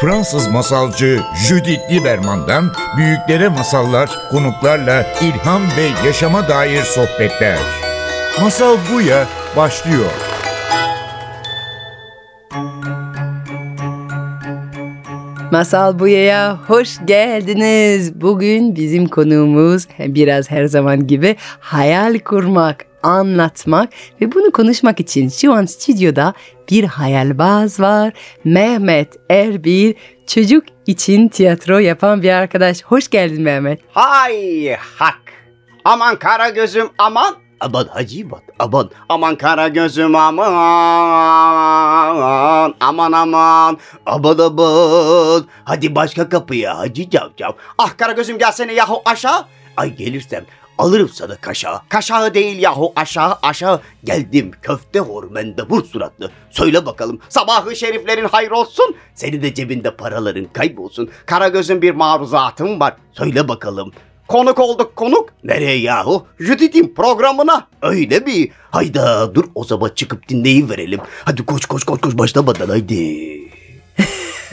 Fransız masalcı Judith Lieberman'dan büyüklere masallar, konuklarla ilham ve yaşama dair sohbetler. Masal Buya başlıyor. Masal Buya'ya hoş geldiniz. Bugün bizim konuğumuz biraz her zaman gibi hayal kurmak, anlatmak ve bunu konuşmak için şu an stüdyoda bir hayalbaz var. Mehmet Erbil çocuk için tiyatro yapan bir arkadaş. Hoş geldin Mehmet. Hay hak. Aman kara gözüm aman. Aman hacivat aman. Aman kara gözüm aman. Aman aman. Aman aman. Hadi başka kapıya hacı cavcav. Ah kara gözüm gelsene yahu aşağı. Ay gelirsem alırım sana kaşağı. Kaşağı değil yahu aşağı aşağı. Geldim köfte hormende vur suratlı. Söyle bakalım sabahı şeriflerin hayır olsun. Senin de cebinde paraların kaybolsun. Kara gözün bir maruzatım var. Söyle bakalım. Konuk olduk konuk. Nereye yahu? Judith'in programına. Öyle mi? Hayda dur o zaman çıkıp dinleyiverelim. Hadi koş koş koş koş başlamadan haydi.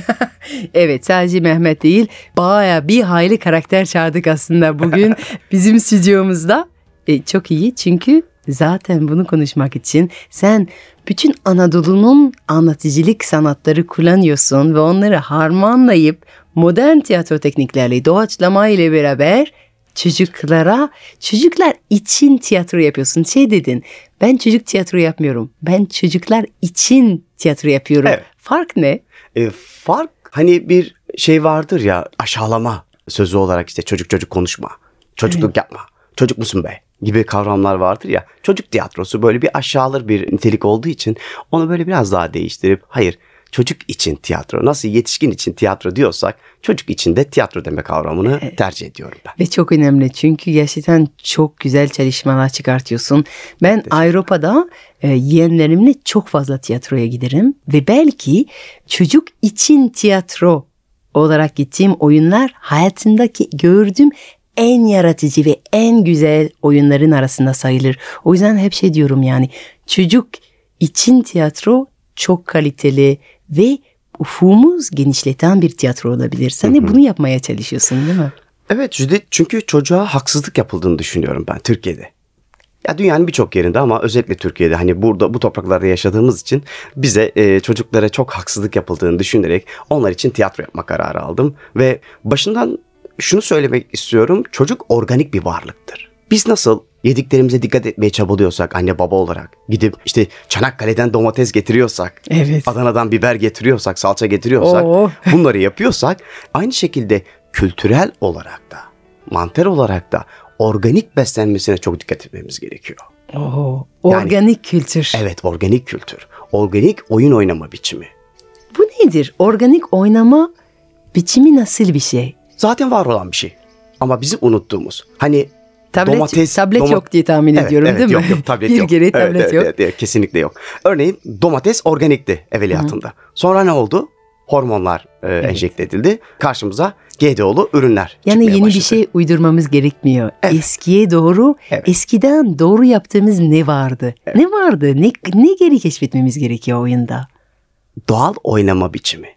Evet sadece Mehmet değil baya bir hayli karakter çağırdık aslında bugün bizim stüdyomuzda. E, çok iyi çünkü zaten bunu konuşmak için sen bütün Anadolu'nun anlatıcılık sanatları kullanıyorsun ve onları harmanlayıp modern tiyatro tekniklerle doğaçlama ile beraber çocuklara, çocuklar için tiyatro yapıyorsun. Şey dedin, ben çocuk tiyatro yapmıyorum. Ben çocuklar için tiyatro yapıyorum. Evet. Fark ne? E, fark hani bir şey vardır ya aşağılama sözü olarak işte çocuk çocuk konuşma. Çocukluk yapma. Çocuk musun be? gibi kavramlar vardır ya. Çocuk tiyatrosu böyle bir aşağılır bir nitelik olduğu için onu böyle biraz daha değiştirip hayır çocuk için tiyatro nasıl yetişkin için tiyatro diyorsak çocuk için de tiyatro deme kavramını tercih ediyorum ben. Ve çok önemli çünkü gerçekten çok güzel çalışmalar çıkartıyorsun. Ben Avrupa'da e, yeğenlerimle çok fazla tiyatroya giderim ve belki çocuk için tiyatro olarak gittiğim oyunlar hayatımdaki gördüğüm en yaratıcı ve en güzel oyunların arasında sayılır. O yüzden hep şey diyorum yani çocuk için tiyatro çok kaliteli ve ufumuz genişleten bir tiyatro olabilir. Sen de bunu yapmaya çalışıyorsun değil mi? Evet Judith çünkü çocuğa haksızlık yapıldığını düşünüyorum ben Türkiye'de. Ya dünyanın birçok yerinde ama özellikle Türkiye'de hani burada bu topraklarda yaşadığımız için bize e, çocuklara çok haksızlık yapıldığını düşünerek onlar için tiyatro yapma kararı aldım. Ve başından şunu söylemek istiyorum çocuk organik bir varlıktır. Biz nasıl yediklerimize dikkat etmeye çabalıyorsak anne baba olarak gidip işte Çanakkale'den domates getiriyorsak, Evet. Adana'dan biber getiriyorsak, salça getiriyorsak, Oo. bunları yapıyorsak aynı şekilde kültürel olarak da, mantar olarak da organik beslenmesine çok dikkat etmemiz gerekiyor. Oo, organik kültür. Evet, organik kültür, organik oyun oynama biçimi. Bu nedir? Organik oynama biçimi nasıl bir şey? Zaten var olan bir şey. Ama bizim unuttuğumuz. Hani Tablet, domates, tablet doma- yok diye tahmin Evet, ediyorum evet, değil yok, mi? Yok tablet bir yok. kere Evet, tablet evet, yok. evet, evet, kesinlikle yok. Örneğin domates organikti evveliyatında. Sonra ne oldu? Hormonlar e, enjekte edildi. Karşımıza GDO'lu ürünler Yani yeni bir başladı. şey uydurmamız gerekmiyor. Evet. Eskiye doğru, Evet. eskiden doğru yaptığımız ne vardı? Ne vardı? Ne, ne geri keşfetmemiz gerekiyor oyunda? Doğal oynama biçimi.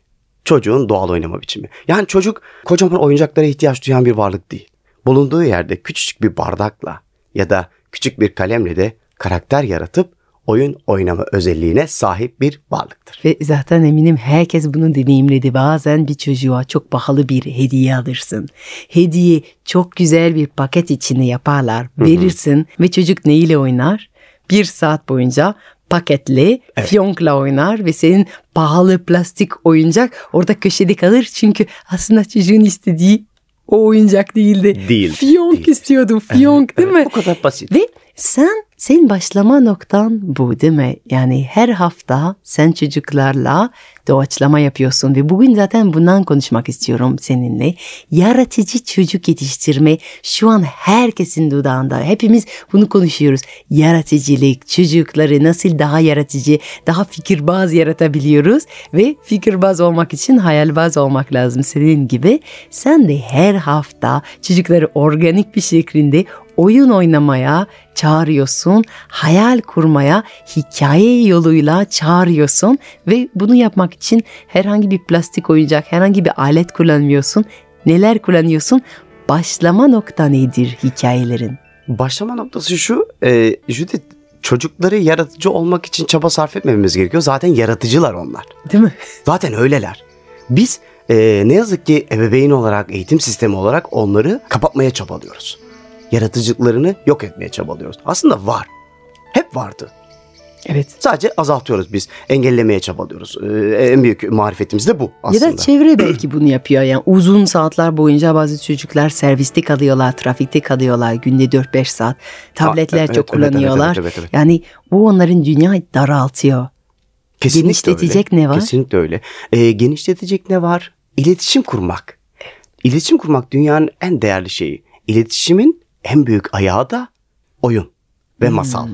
Çocuğun doğal oynama biçimi. Yani çocuk kocaman oyuncaklara ihtiyaç duyan bir varlık değil. Bulunduğu yerde küçücük bir bardakla ya da küçük bir kalemle de karakter yaratıp oyun oynama özelliğine sahip bir varlıktır. Ve zaten eminim herkes bunu deneyimledi. Bazen bir çocuğa çok pahalı bir hediye alırsın. Hediye çok güzel bir paket içinde yaparlar. Verirsin ve çocuk neyle oynar? Bir saat boyunca paketli fiyonkla oynar ve senin pahalı plastik oyuncak orada köşede kalır. Çünkü aslında çocuğun istediği o oyuncak değildi. Değil, Fiyonk değil. istiyordu. Fiyonk değil mi? Bu kadar basit. Ve sen senin başlama noktan bu değil mi? Yani her hafta sen çocuklarla doğaçlama yapıyorsun ve bugün zaten bundan konuşmak istiyorum seninle. Yaratıcı çocuk yetiştirme şu an herkesin dudağında. Hepimiz bunu konuşuyoruz. Yaratıcılık, çocukları nasıl daha yaratıcı, daha fikirbaz yaratabiliyoruz ve fikirbaz olmak için hayalbaz olmak lazım senin gibi. Sen de her hafta çocukları organik bir şekilde oyun oynamaya çağırıyorsun, hayal kurmaya hikaye yoluyla çağırıyorsun ve bunu yapmak için herhangi bir plastik oyuncak, herhangi bir alet kullanmıyorsun. Neler kullanıyorsun? Başlama nokta nedir hikayelerin? Başlama noktası şu. E, Judith çocukları yaratıcı olmak için çaba sarf etmememiz gerekiyor. Zaten yaratıcılar onlar. Değil mi? Zaten öyleler. Biz e, ne yazık ki ebeveyn olarak, eğitim sistemi olarak onları kapatmaya çabalıyoruz. Yaratıcılıklarını yok etmeye çabalıyoruz. Aslında var. Hep vardı. Evet. Sadece azaltıyoruz biz. Engellemeye çabalıyoruz. E, en büyük marifetimiz de bu aslında. Ya da çevre belki bunu yapıyor. Yani uzun saatler boyunca bazı çocuklar serviste kalıyorlar, trafikte kalıyorlar. Günde 4-5 saat. Tabletler evet, çok evet, kullanıyorlar. evet, evet, evet. Yani bu onların dünyayı daraltıyor. Kesinlikle genişletecek öyle. ne var? Kesinlikle öyle. E, genişletecek ne var? İletişim kurmak. İletişim kurmak dünyanın en değerli şeyi. İletişimin en büyük ayağı da oyun ve masal.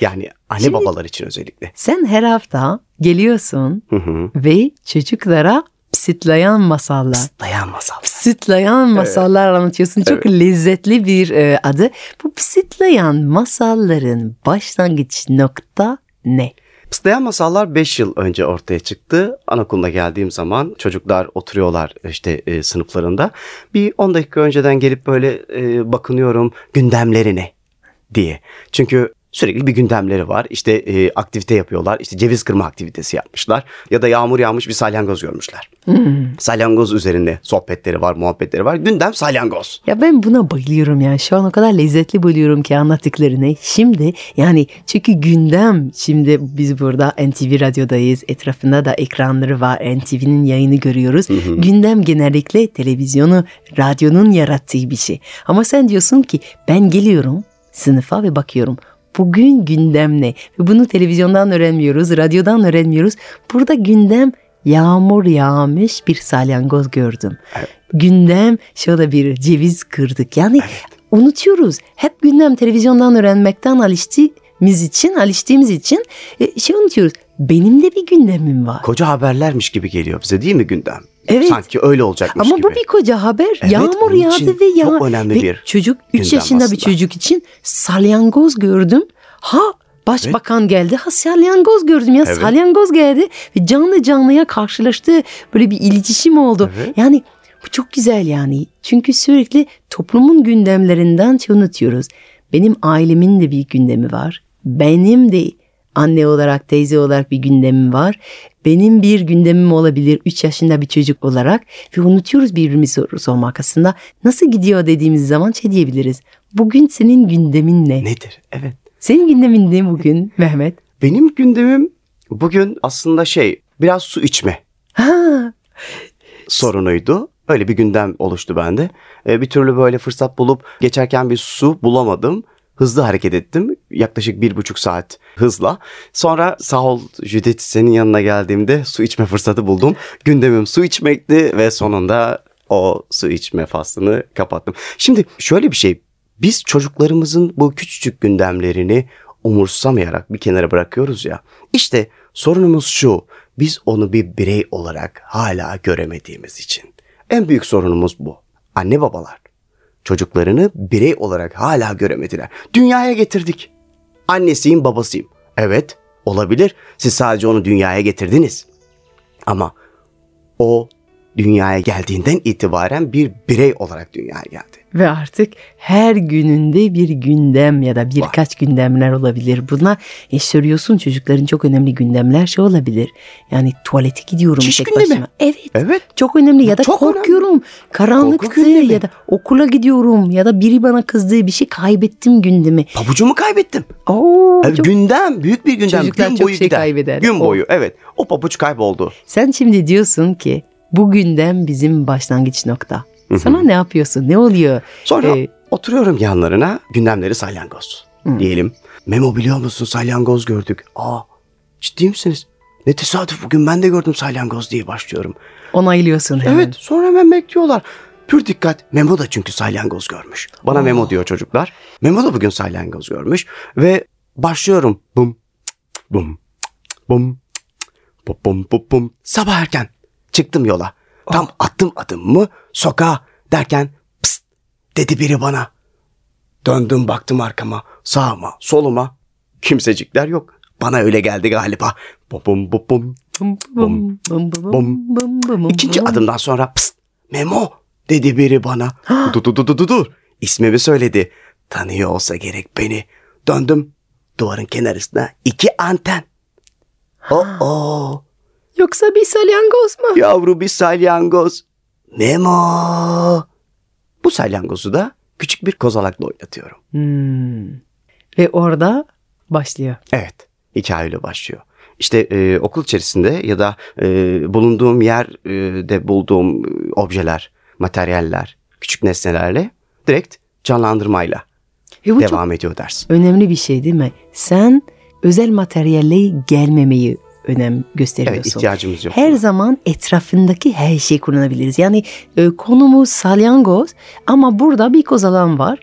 Yani anne Hmm. Şimdi- babalar için özellikle. Sen her hafta geliyorsun Hı hı. ve çocuklara psitlayan masallar. Dayan masal. Psitlayan masallar anlatıyorsun. Çok lezzetli bir e, adı. Bu psitlayan masalların başlangıç nokta ne? Pıslayan masallar 5 yıl önce ortaya çıktı. Anaokuluna geldiğim zaman çocuklar oturuyorlar işte e, sınıflarında. Bir 10 dakika önceden gelip böyle e, bakınıyorum gündemlerine diye. Çünkü sürekli bir gündemleri var. İşte e, aktivite yapıyorlar. İşte ceviz kırma aktivitesi yapmışlar. Ya da yağmur yağmış bir salyangoz görmüşler. Salyangoz üzerinde sohbetleri var, muhabbetleri var. Gündem salyangoz. Ya ben buna bayılıyorum yani. Şu an o kadar lezzetli buluyorum ki anlattıklarını. Şimdi yani çünkü gündem şimdi biz burada NTV radyodayız. Etrafında da ekranları var. NTV'nin yayını görüyoruz. Gündem genellikle televizyonu, radyonun yarattığı bir şey. Ama sen diyorsun ki ben geliyorum sınıfa ve bakıyorum. Bugün gündem ne? Ve bunu televizyondan öğrenmiyoruz, radyodan öğrenmiyoruz. Burada gündem yağmur yağmış bir salyangoz gördüm. Gündem şöyle bir ceviz kırdık. Yani unutuyoruz. Hep gündem televizyondan öğrenmekten alıştığımız için, alıştığımız için e, şey unutuyoruz. Benim de bir gündemim var. Koca haberlermiş gibi geliyor bize değil mi gündem? Evet. Sanki öyle olacakmış Ama gibi. bu bir koca haber. Evet, Yağmur yağdı ve ya çok önemli ve bir çocuk 3 gündem yaşında bir aslında. çocuk için salyangoz gördüm. Ha başbakan geldi. Ha salyangoz gördüm ya Evet. salyangoz geldi ve canlı canlıya karşılaştı. Böyle bir iletişim oldu. Evet. Yani bu çok güzel yani. Çünkü sürekli toplumun gündemlerinden şey unutuyoruz. Benim ailemin de bir gündemi var. Benim de anne olarak, teyze olarak bir gündemim var. Benim bir gündemim olabilir 3 yaşında bir çocuk olarak ve unutuyoruz birbirimizi sor- sormak aslında. Nasıl gidiyor dediğimiz zaman şey diyebiliriz. Bugün senin gündemin ne? Nedir? Evet. Senin gündemin ne bugün Mehmet? Benim gündemim bugün aslında şey biraz su içme Ha, sorunuydu. Öyle bir gündem oluştu bende. Ee, bir türlü böyle fırsat bulup geçerken bir su bulamadım. Hızlı hareket ettim. Yaklaşık bir buçuk saat hızla. Sonra sağ ol Judith senin yanına geldiğimde su içme fırsatı buldum. Gündemim su içmekti ve sonunda o su içme faslını kapattım. Şimdi şöyle bir şey. Biz çocuklarımızın bu küçücük gündemlerini umursamayarak bir kenara bırakıyoruz ya. İşte sorunumuz şu. Biz onu bir birey olarak hala göremediğimiz için. En büyük sorunumuz bu. Anne babalar çocuklarını birey olarak hala göremediler. Dünyaya getirdik. Annesiyim, babasıyım. Evet, olabilir. Siz sadece onu dünyaya getirdiniz. Ama o dünyaya geldiğinden itibaren bir birey olarak dünyaya geldi. Ve artık her gününde bir gündem ya da birkaç gündemler olabilir. Buna e, söylüyorsun çocukların çok önemli gündemler şey olabilir. Yani tuvalete gidiyorum Çiş tek gündemi. başıma. Evet. Evet. Çok önemli ya da Çok korkuyorum. Karanlıktı Korku gündemi. ya da okula gidiyorum ya da biri bana kızdığı bir şey kaybettim gündemi. Pabucumu kaybettim. Oo, Evet, çok- Gündem, büyük bir gündem. Çocuklar Gün çok boyu şey gider. kaybeder. Gün O- boyu, evet. O pabuç kayboldu. Sen şimdi diyorsun ki bu gündem bizim başlangıç nokta. Sana ne yapıyorsun? Ne oluyor? Sonra Ee, oturuyorum yanlarına gündemleri salyangoz Hı. diyelim. Memo biliyor musun salyangoz gördük. Aa ciddi misiniz? Ne tesadüf bugün ben de gördüm salyangoz diye başlıyorum. Onaylıyorsun hemen. Evet sonra hemen bekliyorlar. Pür dikkat Memo da çünkü salyangoz görmüş. Bana Memo diyor çocuklar. Memo da bugün salyangoz görmüş. Ve başlıyorum. Bum bum bum bum bum bum bum. Sabah erken çıktım yola. Tam attım adımımı sokağa derken pst dedi biri bana. Döndüm baktım arkama, sağıma, soluma. Kimsecikler yok. Bana öyle geldi galiba. Bum bum bum bum. Bum, bum, İkinci adımdan sonra pst, Memo dedi biri bana. dur dur dur dur dur. İsmimi söyledi. Tanıyor olsa gerek beni. Döndüm. Duvarın kenarısında iki anten. Oo, Yoksa bir salyangoz mu? yavru bir salyangoz. Memo. Bu salyangozu da küçük bir kozalakla oynatıyorum. Hmm. Ve orada başlıyor. Evet, hikaye öyle başlıyor. İşte e, okul içerisinde ya da e, bulunduğum yerde bulduğum e, objeler, materyaller, küçük nesnelerle direkt canlandırmayla Ve bu devam ediyor ders. önemli bir şey değil mi? Sen özel materyalle gelmemeyi önem gösteriyorsun. Evet, ihtiyacımız yok. Her zaman etrafındaki her şeyi kullanabiliriz. Yani e, konumuz salyangoz ama burada bir kozalağım var.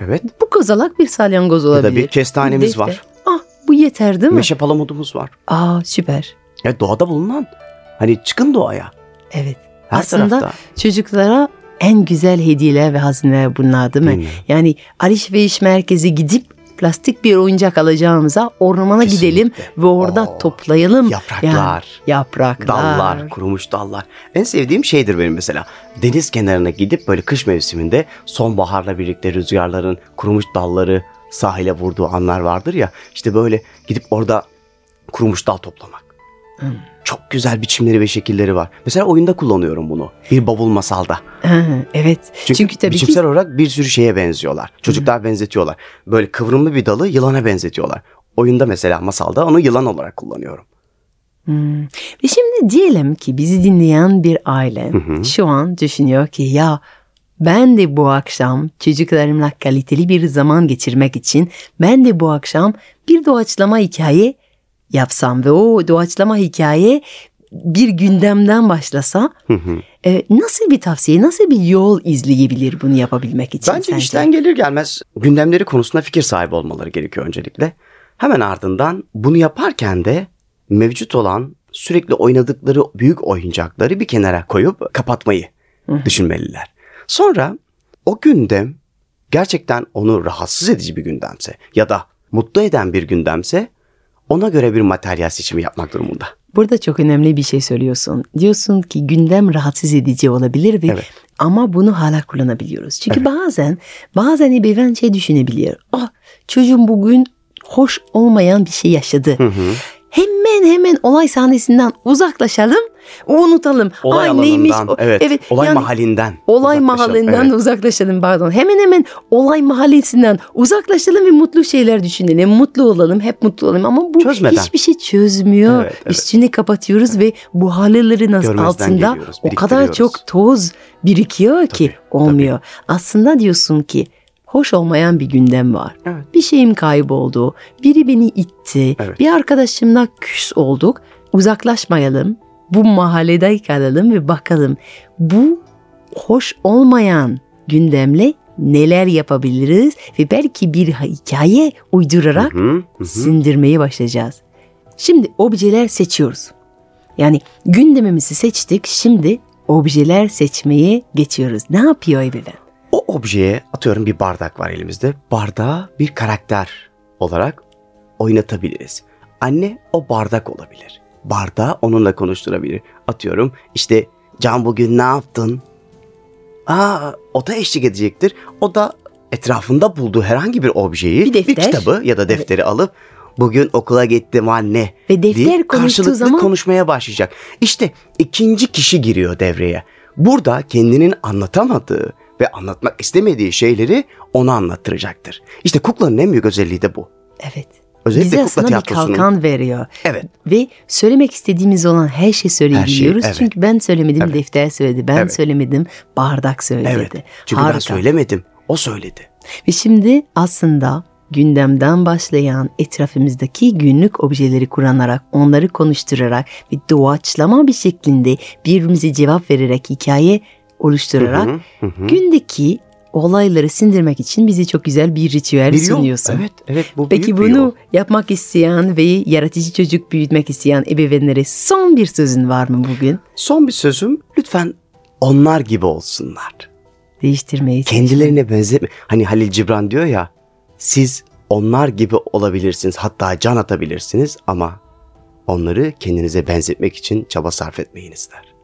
Evet, Bu kozalak bir salyangoz ya olabilir. da bir kestanemiz Defter. var. Ah bu yeter değil mi? Meşe palamudumuz var. Aa süper. Ya doğada bulunan. Hani çıkın doğaya. Evet. Her Aslında tarafta. çocuklara en güzel hediyeler ve hazineler bunlar değil mi? Mi? Yani alışveriş merkezi gidip plastik bir oyuncak alacağımıza ormana Kesinlikle. gidelim ve orada Oo, toplayalım. Yapraklar. Yani yapraklar. Dallar, kurumuş dallar. En sevdiğim şeydir benim mesela. Deniz kenarına gidip böyle kış mevsiminde sonbaharla birlikte rüzgarların kurumuş dalları sahile vurduğu anlar vardır ya. İşte böyle gidip orada kurumuş dal toplamak. Çok güzel biçimleri ve şekilleri var. Mesela oyunda kullanıyorum bunu. Bir bavul masalda. Ha, evet. Çünkü, Çünkü, tabii biçimsel ki olarak bir sürü şeye benziyorlar. Çocuklar benzetiyorlar. Böyle kıvrımlı bir dalı yılana benzetiyorlar. Oyunda mesela masalda onu yılan olarak kullanıyorum. Hmm. Ve şimdi diyelim ki bizi dinleyen bir aile hı. şu an düşünüyor ki ya ben de bu akşam çocuklarımla kaliteli bir zaman geçirmek için ben de bu akşam bir doğaçlama hikaye yapsam ve o doğaçlama hikaye bir gündemden başlasa Hı hı. e, nasıl bir tavsiye, nasıl bir yol izleyebilir bunu yapabilmek için Bence sence? işten gelir gelmez gündemleri konusunda fikir sahibi olmaları gerekiyor öncelikle. Hemen ardından bunu yaparken de mevcut olan sürekli oynadıkları büyük oyuncakları bir kenara koyup kapatmayı düşünmeliler. Sonra o gündem gerçekten onu rahatsız edici bir gündemse ya da mutlu eden bir gündemse ona göre bir materyal seçimi yapmak durumunda. Burada çok önemli bir şey söylüyorsun. Diyorsun ki gündem rahatsız edici olabilir ve Evet. ama bunu hala kullanabiliyoruz. Çünkü bazen bazen ebeveyn şey düşünebilir. Ah çocuğum bugün hoş olmayan bir şey yaşadı. Hemen hemen olay sahnesinden uzaklaşalım, unutalım. Olay Ay, neymiş alanından, o? evet, olay yani mahallinden. Olay mahallinden Evet. uzaklaşalım pardon. Hemen hemen olay mahallesinden uzaklaşalım ve mutlu şeyler düşünelim. Mutlu olalım, hep mutlu olalım ama bu Çözmeden. hiçbir şey çözmüyor. Evet, evet. Üstünü kapatıyoruz ve bu halelerin Görmezden altında o kadar çok toz birikiyor ki Tabii, olmuyor. Aslında diyorsun ki hoş olmayan bir gündem var. Evet. Bir şeyim kayboldu. Biri beni itti. Evet. Bir arkadaşımla küs olduk. Uzaklaşmayalım. Bu mahallede kalalım ve bakalım bu hoş olmayan gündemle neler yapabiliriz ve belki bir hikaye uydurarak Hı hı, hı sindirmeye başlayacağız. Şimdi objeler seçiyoruz. Yani gündemimizi seçtik. Şimdi objeler seçmeye geçiyoruz. Ne yapıyor ebeveyn? Objeye atıyorum bir bardak var elimizde. Bardağı bir karakter olarak oynatabiliriz. Anne o bardak olabilir. Bardağı onunla konuşturabilir. Atıyorum işte Can bugün ne yaptın? Aa o da eşlik edecektir. O da etrafında bulduğu herhangi bir objeyi, Bir defter. kitabı ya da defteri alıp bugün okula gittim anne Ve defter diye karşılıklı zaman konuşmaya başlayacak. İşte ikinci kişi giriyor devreye. Burada kendinin anlatamadığı ve anlatmak istemediği şeyleri ona anlattıracaktır. İşte kuklanın en büyük özelliği de bu. evet. Özellikle Bize kukla aslında bir kalkan veriyor. Evet. Ve söylemek istediğimiz olan her şeyi söyleyebiliyoruz. evet. Çünkü ben söylemedim, Evet. defter söyledi. Ben Evet. söylemedim, bardak söyledi. Evet. Çünkü ben Harika. söylemedim. O söyledi. Ve şimdi aslında gündemden başlayan etrafımızdaki günlük objeleri kullanarak, onları konuşturarak ve doğaçlama bir şeklinde birbirimize cevap vererek hikaye oluşturarak Hı hı, hı gündeki olayları sindirmek için bize çok güzel bir ritüel Bir yol. sunuyorsun. Evet, evet bu Peki bunu yol. yapmak isteyen ve yaratıcı çocuk büyütmek isteyen ebeveynlere son bir sözün var mı bugün? Son bir sözüm lütfen onlar gibi olsunlar. çalışıyorum. Kendilerine benzetme. Hani Halil Cibran diyor ya siz onlar gibi olabilirsiniz hatta can atabilirsiniz ama onları kendinize benzetmek için çaba sarf etmeyiniz der.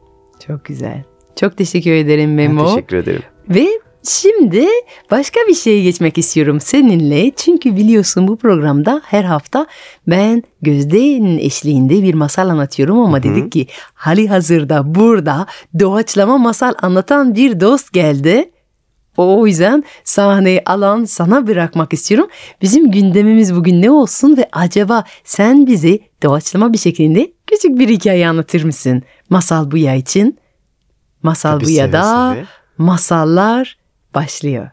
Çok güzel. Çok teşekkür ederim Ben Memo. teşekkür ederim. Ve şimdi başka bir şeye geçmek istiyorum seninle. Çünkü biliyorsun bu programda her hafta ben Gözde'nin eşliğinde bir masal anlatıyorum ama dedik ki hali hazırda burada doğaçlama masal anlatan bir dost geldi. O yüzden sahneyi alan sana bırakmak istiyorum. Bizim gündemimiz bugün ne olsun ve acaba sen bize doğaçlama bir şekilde küçük bir hikaye anlatır mısın? Masal Buya için. Masal Tabii, Buya'da seve seve. masallar başlıyor.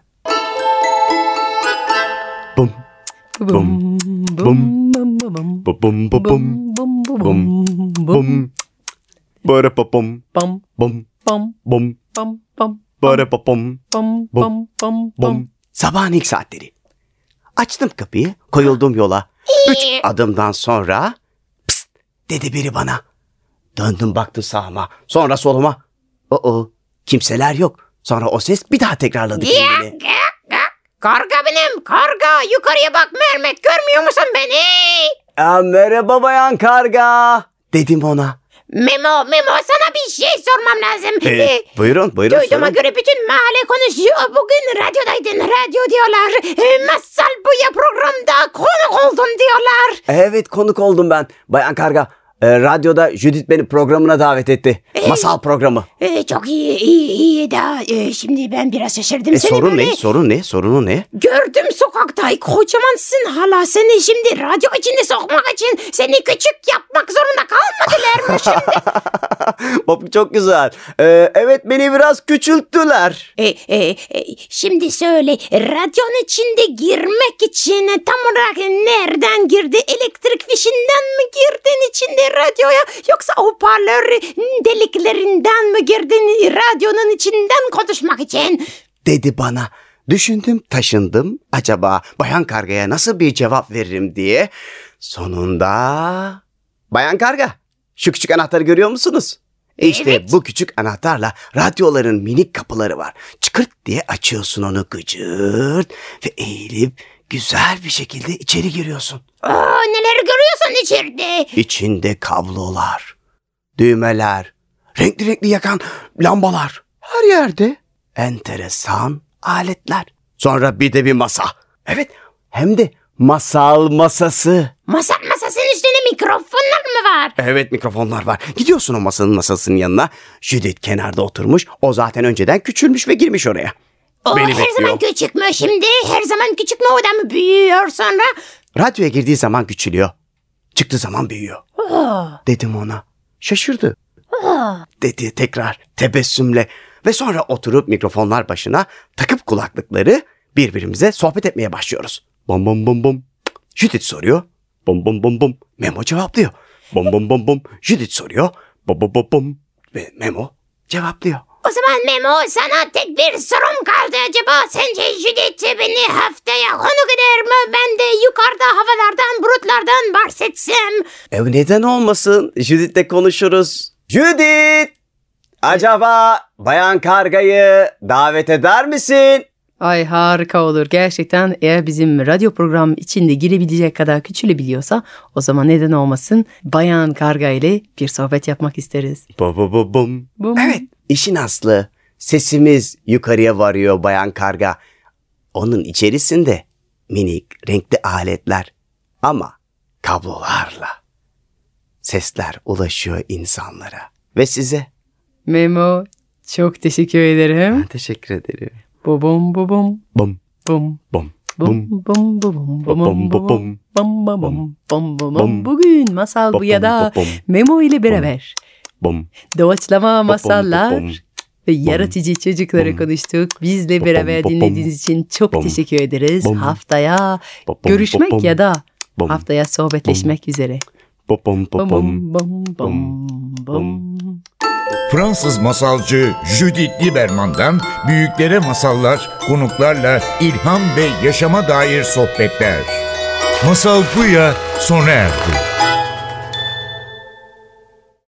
Bum Bum bum, bum bum bu bum bu bum bum bara pa bum bum bum bum bum bum bum bara pa bum Bum, bum bum bum. Sabahın ilk saatleri. Açtım kapıyı, koyuldum yola. Üç adımdan sonra pst dedi biri bana. Döndüm baktım sağıma, sonra soluma. Oo, kimseler yok. Sonra o ses bir daha tekrarladı kendini. Karga benim karga yukarıya bak Mehmet görmüyor musun beni? Aa, merhaba bayan karga. Dedim ona. Memo Memo sana bir şey sormam lazım. Ee, Ee, buyurun, buyurun. Duyduğuma sorun. göre bütün mahalle konuşuyor. Bugün radyodaydın. Radyo diyorlar. Ee, masal bu ya programda konuk oldun diyorlar. Evet konuk oldum ben. Bayan Karga e, radyoda Judith beni programına davet etti. Masal programı. Ee, çok iyi iyi iyi da e, şimdi ben biraz şaşırdım. E, Seni sorun böyle ne? Sorun ne? Sorunu ne? Gördüm sokakta kocamansın hala seni şimdi radyo içinde sokmak için seni küçük yapmak zorunda kalmadılar mı şimdi? Bu çok güzel. E, evet beni biraz küçülttüler. E, e, e, şimdi söyle radyonun içinde girmek için tam olarak nereden girdi? Elektrik fişinden mi girdin içinde radyoya yoksa hoparlör deliklerinden mi girdin radyonun içinden konuşmak için? Dedi bana. Düşündüm taşındım. Acaba Bayan Karga'ya nasıl bir cevap veririm diye. Sonunda... Bayan Karga şu küçük anahtarı görüyor musunuz? İşte Evet. bu küçük anahtarla radyoların minik kapıları var. Çıkırt diye açıyorsun onu gıcırt ve eğilip güzel bir şekilde içeri giriyorsun. Aa, neler görüyorsun içeride? İçinde kablolar, düğmeler, renkli renkli yakan lambalar. Her yerde enteresan aletler. Sonra bir de bir masa. Evet hem de masal masası. Masa masasının üstünde mikrofonlar mı var? Evet mikrofonlar var. Gidiyorsun o masanın masasının yanına. Judith kenarda oturmuş. O zaten önceden küçülmüş ve girmiş oraya. O Beni her bekliyor. zaman küçük mü şimdi? Her zaman küçük mü o da mı büyüyor sonra? Radyoya girdiği zaman küçülüyor. Çıktığı zaman büyüyor. Oo, Dedim ona. Şaşırdı. oo. dedi tekrar tebessümle ve sonra oturup mikrofonlar başına takıp kulaklıkları birbirimize sohbet etmeye başlıyoruz. Bom bom bom bom. Judith soruyor. Bom bom bom bom. Memo cevaplıyor. Bom bom bom bom. Judith soruyor. Bom bom bom bom. Ve Memo cevaplıyor. O zaman Memo sana tek bir sorum kaldı. Acaba sence Judith beni haftaya konuk eder mi? Ben de yukarıda havalardan, bulutlardan bahsetsem. E neden olmasın? Judith'le konuşuruz. Judith! Acaba Bayan Karga'yı davet eder misin? Ay harika olur. Gerçekten eğer bizim radyo programı içinde girebilecek kadar küçülebiliyorsa o zaman neden olmasın bayan karga ile bir sohbet yapmak isteriz. Bom bom bom. Bum. Evet, işin aslı. Sesimiz yukarıya varıyor bayan karga. Onun içerisinde minik renkli aletler ama kablolarla. Sesler ulaşıyor insanlara ve size. Memo çok teşekkür ederim. Ben teşekkür ederim. Bum. Bum. Bum. Bum. Bum. Bum. Bum. Bum bum. Bum bum bum. bum bum bum. Bugün masal bu ya da Memo ile beraber. Bum. doğaçlama masallar ve yaratıcı çocuklara konuştuk. Bizle beraber dinlediğiniz için çok teşekkür ederiz. Haftaya görüşmek ya da haftaya sohbetleşmek üzere. Bum bum bum bum. bum. Bum. Fransız masalcı Judith Lieberman'dan büyüklere masallar, konuklarla ilham ve yaşama dair sohbetler. Masal Buya sona erdi.